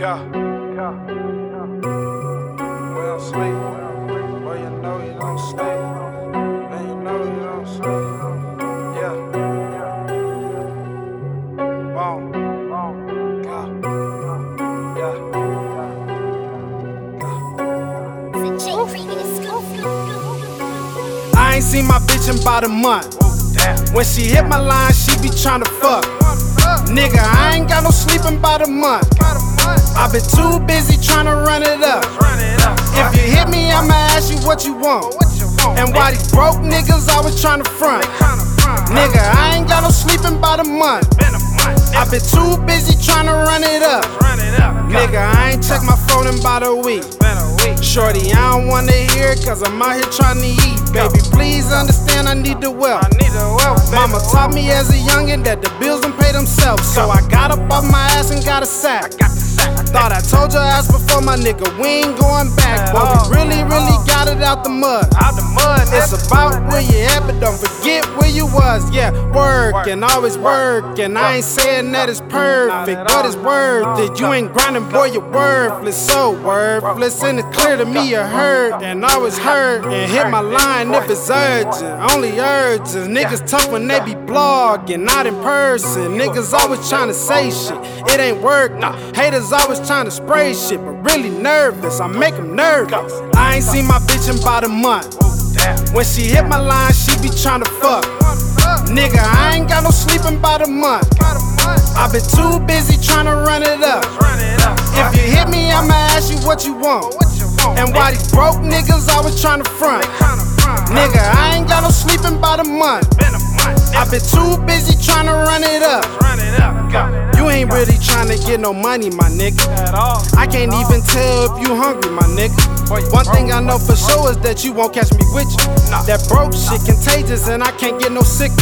Go. Go. We don't sleep. Boy, you know you don't sleep. Man, you know you don't sleep. Yeah. Boom. Boom. Go. Yeah. I ain't seen my bitch in about a month. When she hit my line, she be tryna fuck. Nigga, I ain't got no sleep in about a month. I been too busy tryna run it up. If you hit me, I'ma ask you what you want. And why these broke niggas always tryna front? Nigga, I ain't got no sleep in about a month. I've been too busy tryna run it up. Nigga, I ain't check my phone in about a week. Shorty, I don't wanna hear it cause I'm out here trying to eat. Baby, please understand I need the wealth. Mama taught me as a youngin' that the bills don't pay themselves. So I got up off my ass and got a sack. Thought I told your ass before, my nigga, we ain't going back. But we really, really got it out the mud. Out the mud, It's about where you at, but don't forget where you was. Yeah, work and always work. And I ain't saying that it's perfect, but it's worth it. You ain't grinding, boy, you're worthless. So worthless. And it's clear to me you're hurt and always hurt. And hit my line if it's urgent. Only urgent. Niggas tough when they be blogging, not in person. Niggas always trying to say shit. It ain't work. Haters always trying to spray shit, but really nervous. I make them nervous. I ain't seen my bitch in about a month. When she hit my line, she be tryna fuck. Nigga, I ain't got no sleep by the month. i been too busy tryna run it up. If you hit me, I'ma ask you what you want. And why these broke niggas always tryna front? Nigga, I ain't got no sleep by the month. i been too busy tryna. Really tryna get no money, my nigga. I can't even tell if you hungry, my nigga. One thing I know for sure is that you won't catch me with you. That broke shit contagious and I can't get no sick.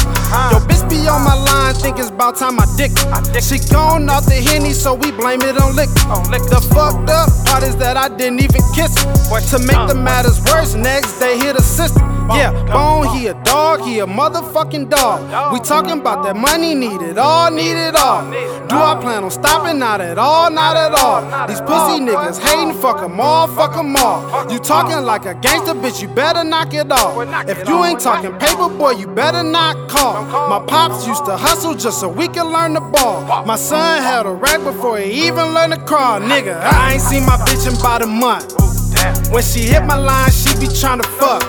Yo, bitch be on my line, think it's about time I dick. She gone off the henny, so we blame it on liquor. The fucked up part is that I didn't even kiss her. To make the matters worse, next they hit a sister. Yeah, Bone, he a dog, he a motherfucking dog. We talking about that money needed, all needed all. Do I plan on stopping? Not at all, not at all. These pussy niggas hating, fuck 'em all, fuck 'em all. You talking like a gangster, bitch, you better knock it off. If you ain't talking paper, boy, you better not call. My pops used to hustle just so we could learn the ball. My son had a rack before he even learned to crawl. Nigga, I ain't seen my bitch in about a month. When she hit my line, she be trying to fuck.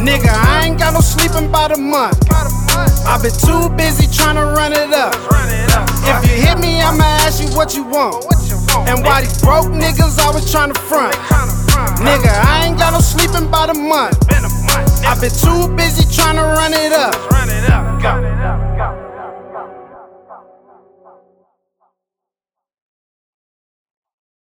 Nigga, I ain't got no sleep in about a month. i been too busy tryna run it up. If you hit me, I'ma ask you what you want. And why these broke niggas always tryna front? Nigga, I ain't got no sleep in about a month. i been too busy tryna run it up.